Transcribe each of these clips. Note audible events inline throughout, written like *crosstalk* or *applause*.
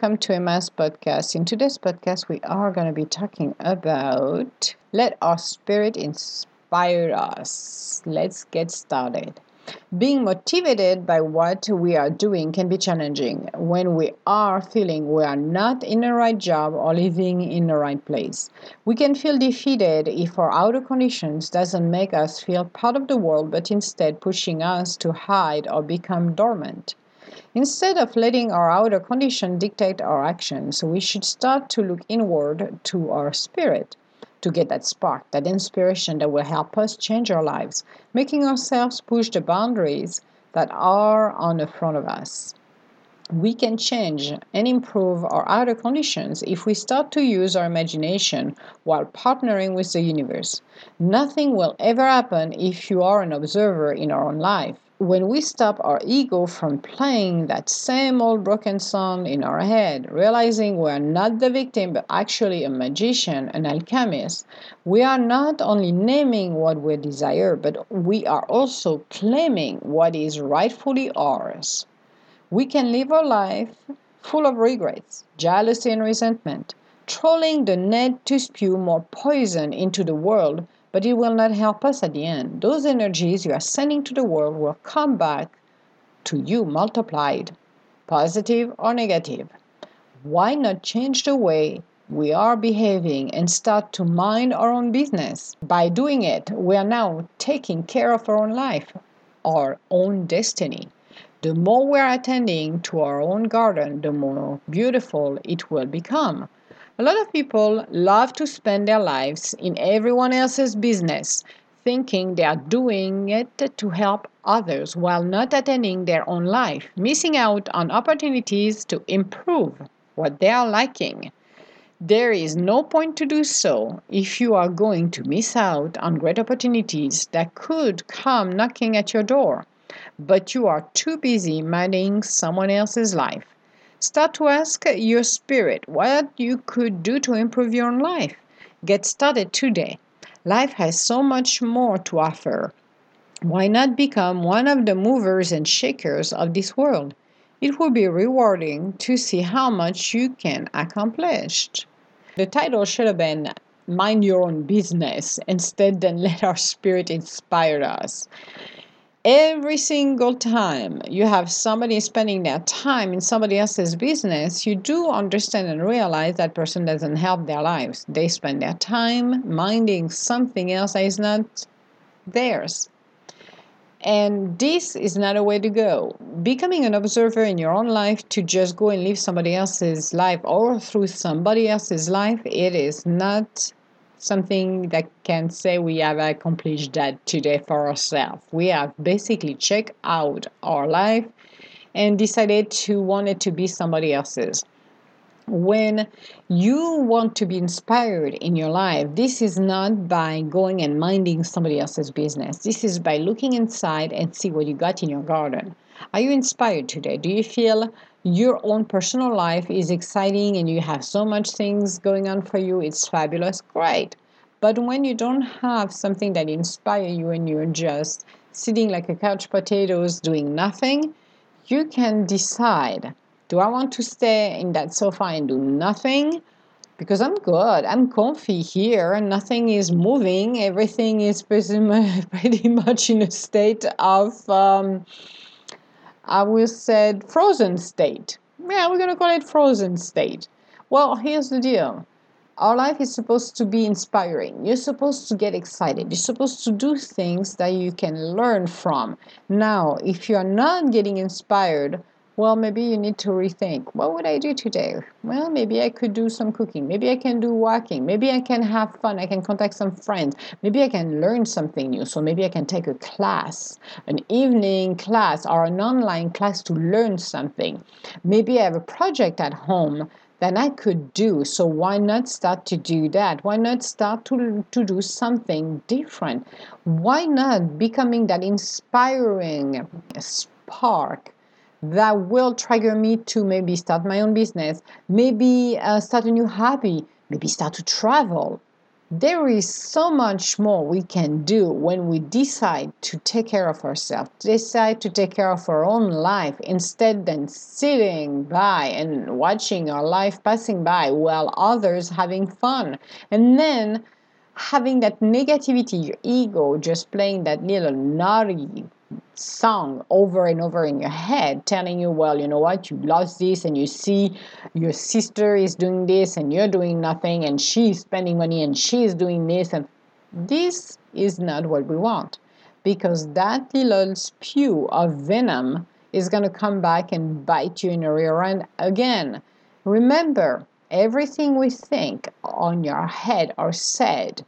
welcome to Emma's podcast. In today's podcast, we are going to be talking about let our spirit inspire us. Let's get started. Being motivated by what we are doing can be challenging when we are feeling we are not in the right job or living in the right place. We can feel defeated if our outer conditions doesn't make us feel part of the world but instead pushing us to hide or become dormant. Instead of letting our outer condition dictate our actions, we should start to look inward to our spirit to get that spark, that inspiration that will help us change our lives, making ourselves push the boundaries that are on the front of us. We can change and improve our outer conditions if we start to use our imagination while partnering with the universe. Nothing will ever happen if you are an observer in our own life when we stop our ego from playing that same old broken song in our head, realizing we are not the victim but actually a magician, an alchemist, we are not only naming what we desire, but we are also claiming what is rightfully ours. We can live our life full of regrets, jealousy, and resentment, trolling the net to spew more poison into the world but it will not help us at the end. Those energies you are sending to the world will come back to you multiplied, positive or negative. Why not change the way we are behaving and start to mind our own business? By doing it, we are now taking care of our own life, our own destiny. The more we are attending to our own garden, the more beautiful it will become. A lot of people love to spend their lives in everyone else's business, thinking they are doing it to help others while not attending their own life, missing out on opportunities to improve what they are liking. There is no point to do so if you are going to miss out on great opportunities that could come knocking at your door, but you are too busy minding someone else's life. Start to ask your spirit what you could do to improve your own life. Get started today. Life has so much more to offer. Why not become one of the movers and shakers of this world? It will be rewarding to see how much you can accomplish. The title should have been Mind Your Own Business instead than Let Our Spirit Inspire Us every single time you have somebody spending their time in somebody else's business, you do understand and realize that person doesn't help their lives. They spend their time minding something else that is not theirs. And this is not a way to go. Becoming an observer in your own life to just go and live somebody else's life or through somebody else's life, it is not something that can say we have accomplished that today for ourselves. We have basically checked out our life and decided to want it to be somebody else's. When you want to be inspired in your life, this is not by going and minding somebody else's business. This is by looking inside and see what you got in your garden. Are you inspired today? Do you feel your own personal life is exciting and you have so much things going on for you? It's fabulous. Great. But when you don't have something that inspires you and you're just sitting like a couch potatoes doing nothing, you can decide do I want to stay in that sofa and do nothing? Because I'm good, I'm comfy here, and nothing is moving, everything is *laughs* pretty much in a state of um, I will said frozen state. Yeah, we're gonna call it frozen state. Well, here's the deal. Our life is supposed to be inspiring. You're supposed to get excited. You're supposed to do things that you can learn from. Now, if you're not getting inspired, well, maybe you need to rethink what would I do today? Well, maybe I could do some cooking. Maybe I can do walking. Maybe I can have fun. I can contact some friends. Maybe I can learn something new. So maybe I can take a class, an evening class or an online class to learn something. Maybe I have a project at home that I could do. So why not start to do that? Why not start to, to do something different? Why not becoming that inspiring spark that will trigger me to maybe start my own business, maybe uh, start a new hobby, maybe start to travel. there is so much more we can do when we decide to take care of ourselves, decide to take care of our own life instead than sitting by and watching our life passing by while others having fun. And then having that negativity, your ego just playing that little naughty song over and over in your head telling you well you know what? You lost this and you see your sister is doing this and you're doing nothing and she's spending money and she's doing this and this is not what we want because that little spew of venom is going to come back and bite you in the rear end again. Remember everything we think on your head or said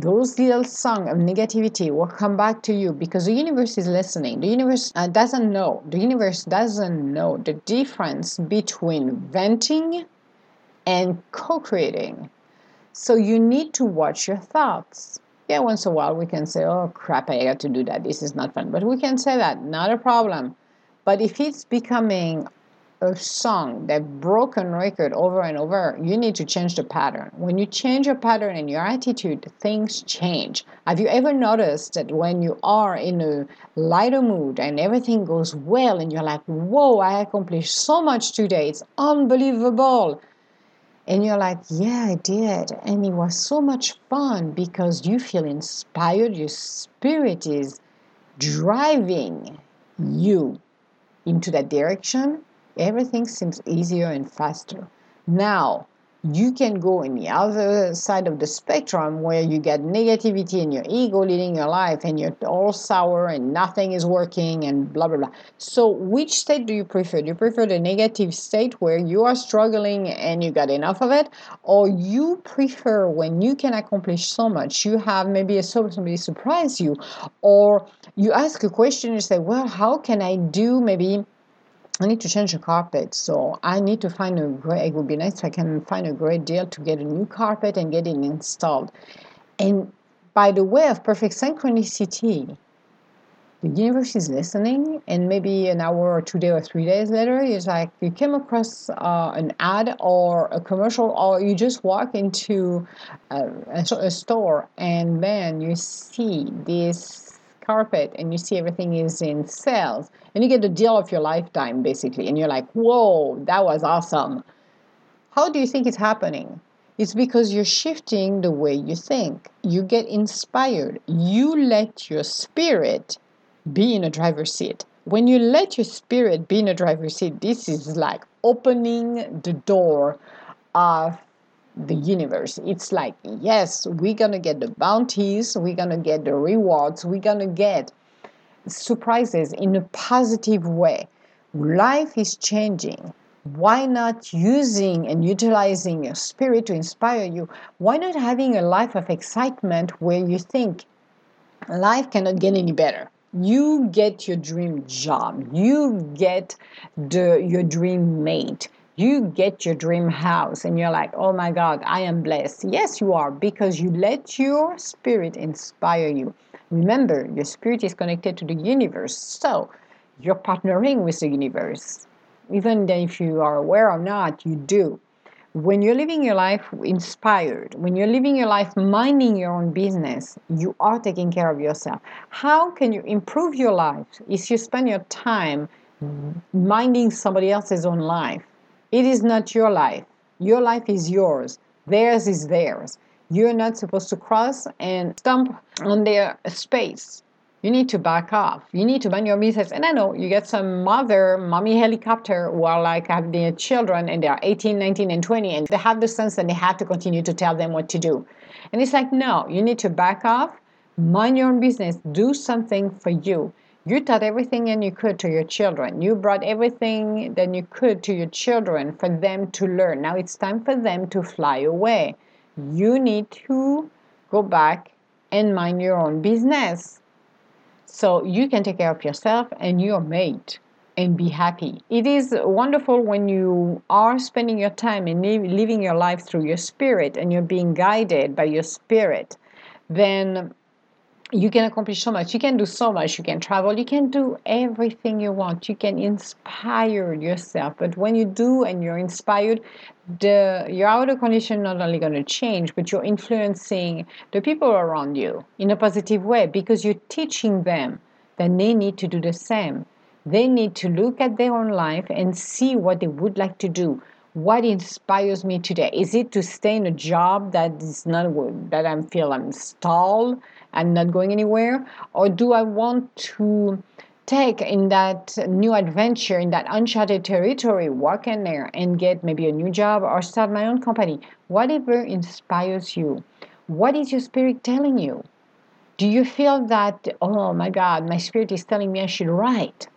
those little songs of negativity will come back to you because the universe is listening. The universe uh, doesn't know. The universe doesn't know the difference between venting and co creating. So you need to watch your thoughts. Yeah, once in a while we can say, oh crap, I got to do that. This is not fun. But we can say that, not a problem. But if it's becoming a song, that broken record over and over, you need to change the pattern. When you change your pattern and your attitude, things change. Have you ever noticed that when you are in a lighter mood and everything goes well and you're like, whoa, I accomplished so much today, it's unbelievable. And you're like, yeah, I did. And it was so much fun because you feel inspired, your spirit is driving you into that direction everything seems easier and faster. Now, you can go in the other side of the spectrum where you get negativity and your ego leading your life and you're all sour and nothing is working and blah blah blah. So which state do you prefer? Do you prefer the negative state where you are struggling and you got enough of it? Or you prefer when you can accomplish so much, you have maybe a somebody surprise you, or you ask a question, you say, Well, how can I do maybe I need to change the carpet, so I need to find a great. It would be nice if I can find a great deal to get a new carpet and get it installed. And by the way of perfect synchronicity, the universe is listening, and maybe an hour or two days or three days later, it's like you came across uh, an ad or a commercial, or you just walk into a, a, a store and then you see this carpet and you see everything is in sales and you get the deal of your lifetime basically and you're like whoa that was awesome. How do you think it's happening? It's because you're shifting the way you think. You get inspired. You let your spirit be in a driver's seat. When you let your spirit be in a driver's seat this is like opening the door of the universe. It's like, yes, we're going to get the bounties, we're going to get the rewards, we're going to get surprises in a positive way. Life is changing. Why not using and utilizing your spirit to inspire you? Why not having a life of excitement where you think life cannot get any better? You get your dream job, you get the your dream mate, you get your dream house and you're like, oh my God, I am blessed. Yes, you are because you let your spirit inspire you. Remember, your spirit is connected to the universe. So you're partnering with the universe. Even then if you are aware or not, you do. When you're living your life inspired, when you're living your life minding your own business, you are taking care of yourself. How can you improve your life if you spend your time minding somebody else's own life? It is not your life. Your life is yours. Theirs is theirs. You're not supposed to cross and stomp on their space. You need to back off. You need to mind your business. And I know you get some mother, mommy helicopter who are like have their children and they are 18, 19, and 20, and they have the sense that they have to continue to tell them what to do. And it's like, no, you need to back off, mind your own business, do something for you. You taught everything and you could to your children. You brought everything that you could to your children for them to learn. Now it's time for them to fly away. You need to go back and mind your own business so you can take care of yourself and your mate and be happy. It is wonderful when you are spending your time and living your life through your spirit and you're being guided by your spirit. Then you can accomplish so much. You can do so much. You can travel. You can do everything you want. You can inspire yourself. But when you do and you're inspired, the your outer condition not only going to change, but you're influencing the people around you in a positive way because you're teaching them that they need to do the same. They need to look at their own life and see what they would like to do what inspires me today is it to stay in a job that is not that i feel i'm stalled and not going anywhere or do i want to take in that new adventure in that uncharted territory walk in there and get maybe a new job or start my own company whatever inspires you what is your spirit telling you do you feel that oh my god my spirit is telling me i should write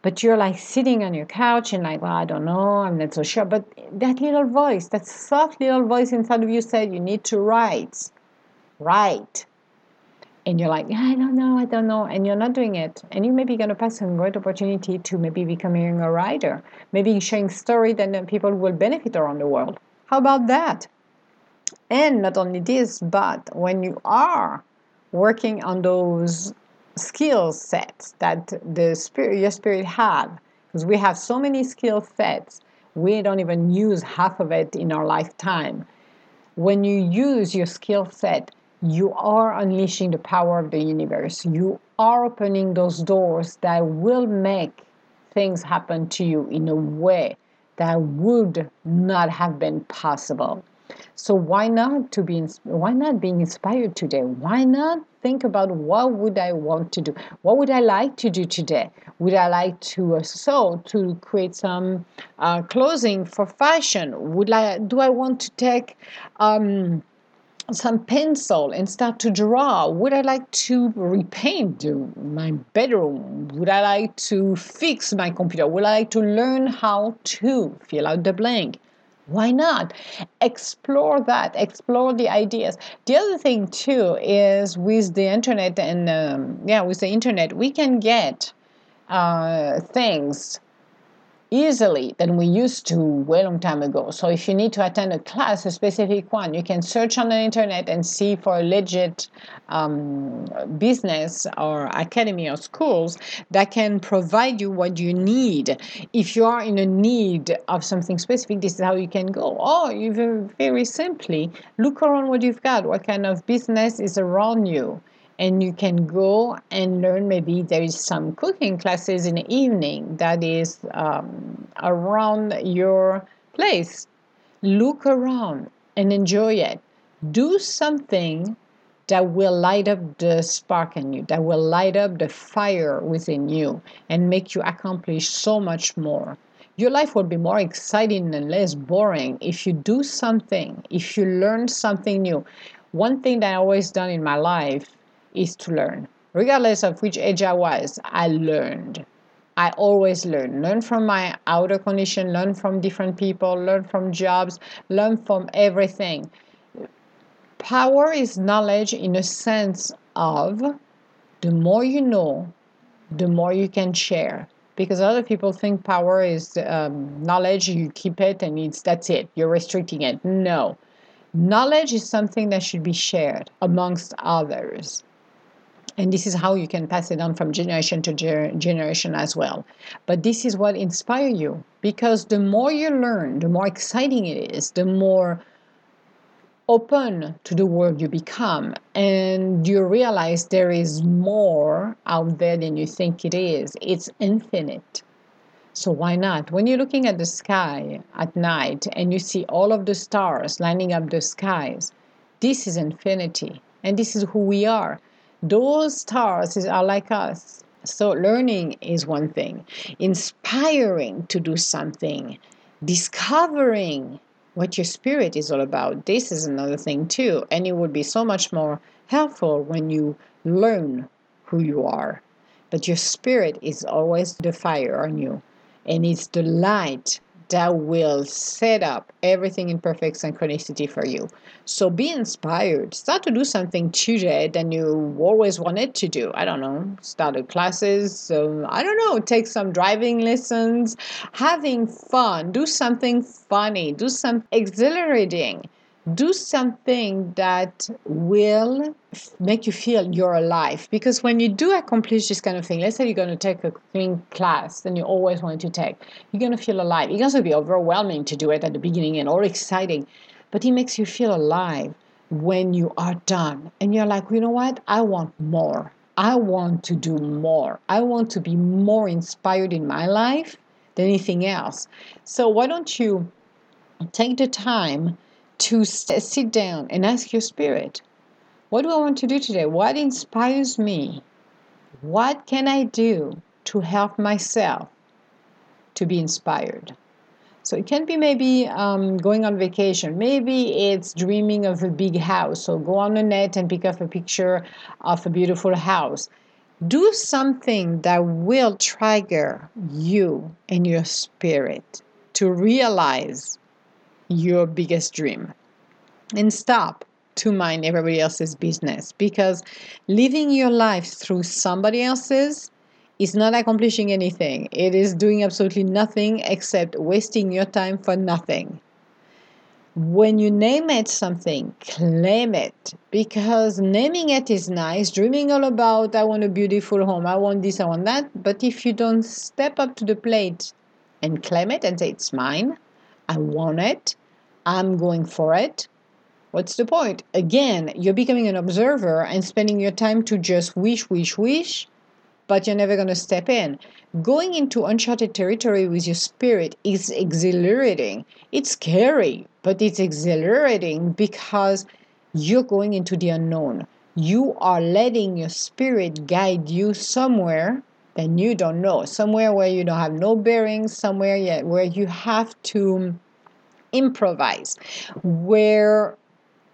but you're like sitting on your couch and like, well, I don't know, I'm not so sure. But that little voice, that soft little voice inside of you said, you need to write. Write. And you're like, I don't know, I don't know. And you're not doing it. And you may be going to pass a great opportunity to maybe becoming a writer, maybe sharing story that people will benefit around the world. How about that? And not only this, but when you are working on those skill sets that the spirit your spirit have because we have so many skill sets we don't even use half of it in our lifetime when you use your skill set you are unleashing the power of the universe you are opening those doors that will make things happen to you in a way that would not have been possible so why not to be why not being inspired today? Why not think about what would I want to do? What would I like to do today? Would I like to uh, sew to create some uh, clothing for fashion? Would I do I want to take um, some pencil and start to draw? Would I like to repaint my bedroom? Would I like to fix my computer? Would I like to learn how to fill out the blank? why not explore that explore the ideas the other thing too is with the internet and um, yeah with the internet we can get uh, things easily than we used to way long time ago. So if you need to attend a class, a specific one, you can search on the internet and see for legit um, business or academy or schools that can provide you what you need. If you are in a need of something specific, this is how you can go. Or even very simply, look around what you've got. What kind of business is around you? And you can go and learn. Maybe there is some cooking classes in the evening that is um, around your place. Look around and enjoy it. Do something that will light up the spark in you that will light up the fire within you and make you accomplish so much more. Your life will be more exciting and less boring if you do something if you learn something new. One thing that i always done in my life is to learn. Regardless of which age I was, I learned. I always learn. Learn from my outer condition, learn from different people, learn from jobs, learn from everything. Power is knowledge in a sense of the more you know, the more you can share. Because other people think power is um, knowledge, you keep it and it's that's it, you're restricting it. No. Knowledge is something that should be shared amongst others and this is how you can pass it on from generation to ger- generation as well. But this is what inspire you because the more you learn the more exciting it is the more open to the world you become and you realize there is more out there than you think it is. It's infinite. So why not? When you're looking at the sky at night and you see all of the stars lining up the skies this is infinity and this is who we are those stars are like us. So, learning is one thing, inspiring to do something, discovering what your spirit is all about. This is another thing, too. And it would be so much more helpful when you learn who you are. But your spirit is always the fire on you, and it's the light that will set up everything in perfect synchronicity for you. So be inspired. Start to do something today that you always wanted to do. I don't know, start the classes. Um, I don't know, take some driving lessons, having fun, do something funny, do some exhilarating. Do something that will make you feel you're alive. Because when you do accomplish this kind of thing, let's say you're going to take a cooking class and you always wanted to take, you're going to feel alive. It's going to be overwhelming to do it at the beginning and all exciting, but it makes you feel alive when you are done. And you're like, you know what? I want more. I want to do more. I want to be more inspired in my life than anything else. So why don't you take the time to sit down and ask your spirit, what do I want to do today? What inspires me? What can I do to help myself to be inspired? So it can be maybe um, going on vacation. Maybe it's dreaming of a big house. So go on the net and pick up a picture of a beautiful house. Do something that will trigger you and your spirit to realize your biggest dream. And stop to mind everybody else's business because living your life through somebody else's is not accomplishing anything. It is doing absolutely nothing except wasting your time for nothing. When you name it something, claim it because naming it is nice. Dreaming all about, I want a beautiful home, I want this, I want that. But if you don't step up to the plate and claim it and say, it's mine, I want it, I'm going for it, what's the point? Again, you're becoming an observer and spending your time to just wish, wish, wish but you're never going to step in. Going into uncharted territory with your spirit is exhilarating. It's scary, but it's exhilarating because you're going into the unknown. You are letting your spirit guide you somewhere that you don't know, somewhere where you don't have no bearings, somewhere yet where you have to improvise, where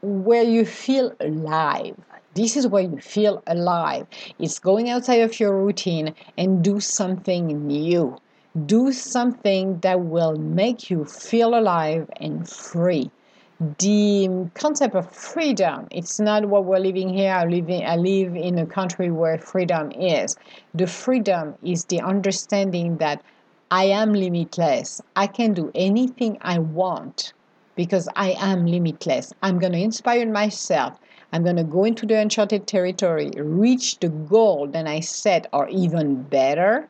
where you feel alive this is where you feel alive. It's going outside of your routine and do something new. Do something that will make you feel alive and free. The concept of freedom, it's not what we're living here. I live, in, I live in a country where freedom is. The freedom is the understanding that I am limitless. I can do anything I want because I am limitless. I'm going to inspire myself. I'm going to go into the uncharted territory, reach the goal that I set, or even better.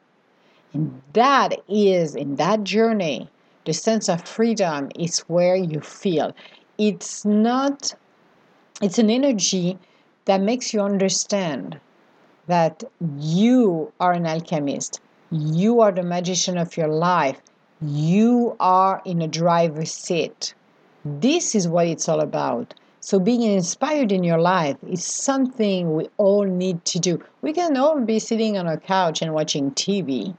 And that is in that journey, the sense of freedom is where you feel. It's not, it's an energy that makes you understand that you are an alchemist, you are the magician of your life, you are in a driver's seat. This is what it's all about. So, being inspired in your life is something we all need to do. We can all be sitting on a couch and watching TV,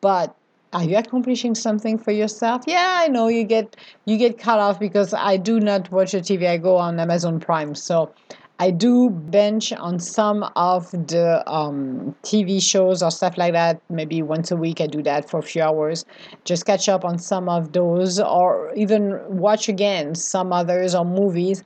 but are you accomplishing something for yourself? Yeah, I know you get you get cut off because I do not watch the TV. I go on Amazon Prime, so I do bench on some of the um, TV shows or stuff like that. Maybe once a week, I do that for a few hours. Just catch up on some of those, or even watch again some others or movies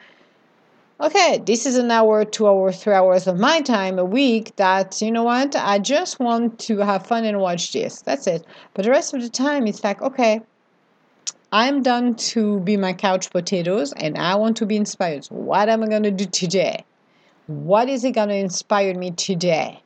okay, this is an hour, two hours, three hours of my time a week that, you know what, I just want to have fun and watch this. That's it. But the rest of the time, it's like, okay, I'm done to be my couch potatoes and I want to be inspired. What am I going to do today? What is it going to inspire me today?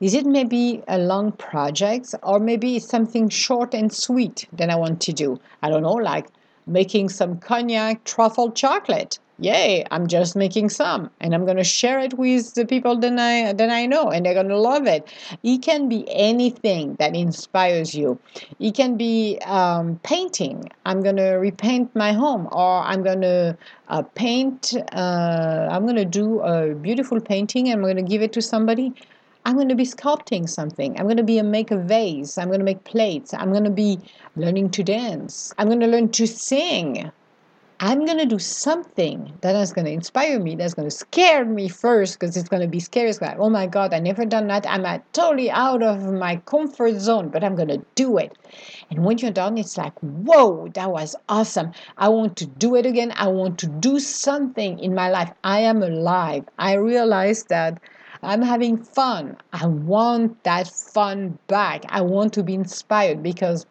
Is it maybe a long project or maybe it's something short and sweet that I want to do? I don't know, like making some cognac truffle chocolate yay i'm just making some and i'm going to share it with the people that i that i know and they're going to love it it can be anything that inspires you it can be um, painting i'm going to repaint my home or i'm going to uh, paint uh, i'm going to do a beautiful painting and i'm going to give it to somebody I'm going to be sculpting something. I'm going to be a make a vase. I'm going to make plates. I'm going to be learning to dance. I'm going to learn to sing. I'm going to do something that is going to inspire me, that's going to scare me first because it's going to be scary. It's like, oh my God, I never done that. I'm uh, totally out of my comfort zone, but I'm going to do it. And when you're done, it's like, whoa, that was awesome. I want to do it again. I want to do something in my life. I am alive. I realize that I'm having fun. I want that fun back. I want to be inspired because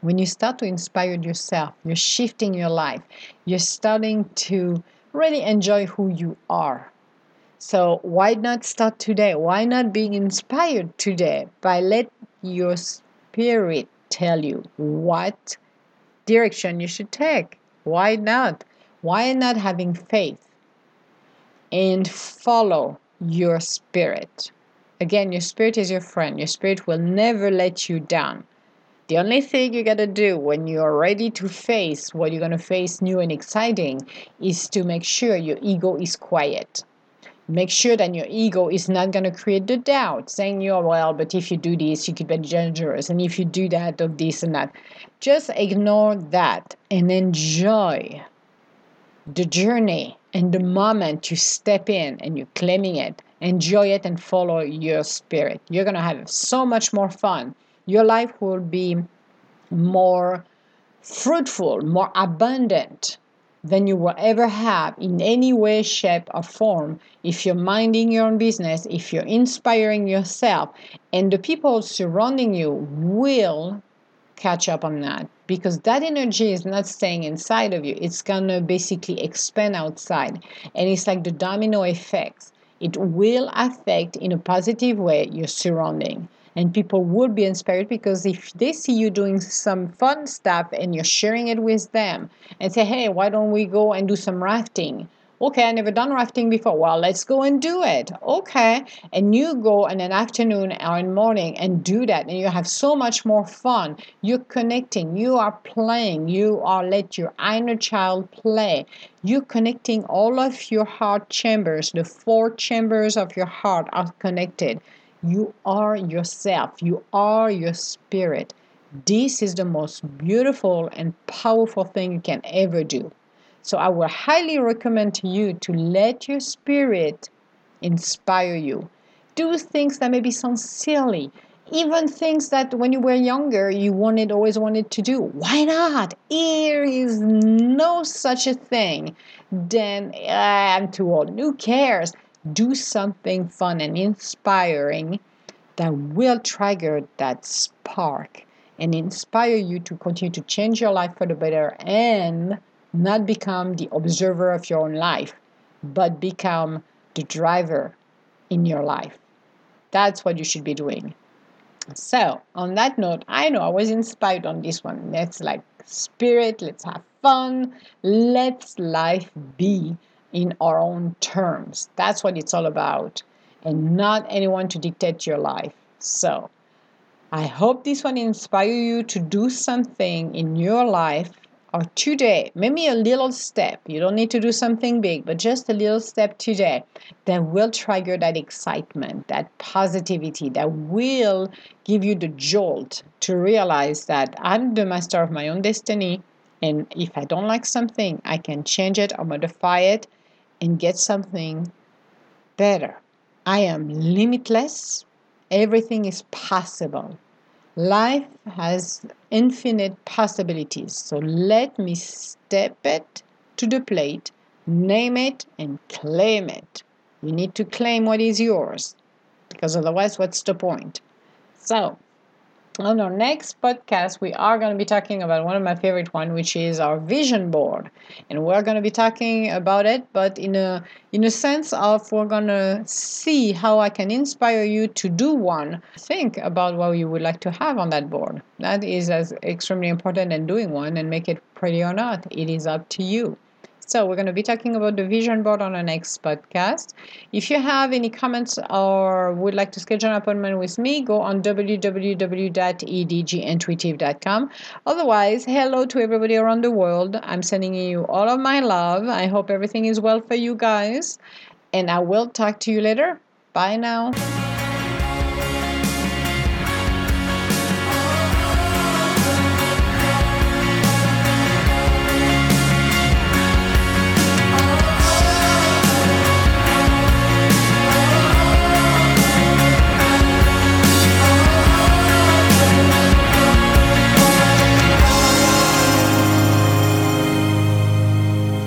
when you start to inspire yourself, you're shifting your life, you're starting to really enjoy who you are. So why not start today? Why not be inspired today by let your spirit tell you what direction you should take? Why not? Why not having faith and follow your spirit? Again, your spirit is your friend. Your spirit will never let you down. The only thing you gotta do when you're ready to face what you're gonna face new and exciting is to make sure your ego is quiet. Make sure that your ego is not gonna create the doubt, saying you are well, but if you do this, you could be dangerous, and if you do that, of this and that. Just ignore that and enjoy the journey and the moment you step in and you're claiming it. Enjoy it and follow your spirit. You're gonna have so much more fun your life will be more fruitful, more abundant than you will ever have in any way, shape, or form if you're minding your own business, if you're inspiring yourself, and the people surrounding you will catch up on that because that energy is not staying inside of you. It's gonna basically expand outside, and it's like the domino effects. It will affect in a positive way your surrounding and people would be inspired because if they see you doing some fun stuff and you're sharing it with them and say hey why don't we go and do some rafting? Okay i never done rafting before. Well let's go and do it. Okay. And you go in an afternoon or in morning and do that and you have so much more fun. You're connecting. You are playing. You are let your inner child play. You're connecting. All of your heart chambers the four chambers of your heart are connected you are yourself, you are your spirit. This is the most beautiful and powerful thing you can ever do. So, I would highly recommend to you to let your spirit inspire you. Do things that maybe sound silly, even things that when you were younger you wanted always wanted to do. Why not? There is no such a thing. Then ah, i'm too old. Who cares do something fun and inspiring that will trigger that spark and inspire you to continue to change your life for the better and not become the observer of your own life, but become the driver in your life. That's what you should be doing. So, on that note, I know I was inspired on this one. Let's like spirit, let's have fun, let's life be in our own terms. That's what it's all about, and not anyone to dictate your life. So, I hope this one inspire you to do something in your life or today, maybe a little step. You don't need to do something big, but just a little step today that will trigger that excitement, that positivity, that will give you the jolt to realize that I'm the master of my own destiny. And if I don't like something, I can change it or modify it and get something better. I am limitless. Everything is possible. Life has infinite possibilities. So let me step it to the plate, name it, and claim it. You need to claim what is yours because otherwise, what's the point? So, on our next podcast we are going to be talking about one of my favorite one which is our vision board. And we're going to be talking about it but in a in a sense of we're going to see how i can inspire you to do one think about what you would like to have on that board. That is as extremely important than doing one and make it pretty or not. It is up to you so we're going to be talking about the vision board on the next podcast. If you have any comments or would like to schedule an appointment with me, go on www.edgintuitive.com. Otherwise, hello to everybody around the world. I'm sending you all of my love. I hope everything is well for you guys. And I will talk to you later. Bye now.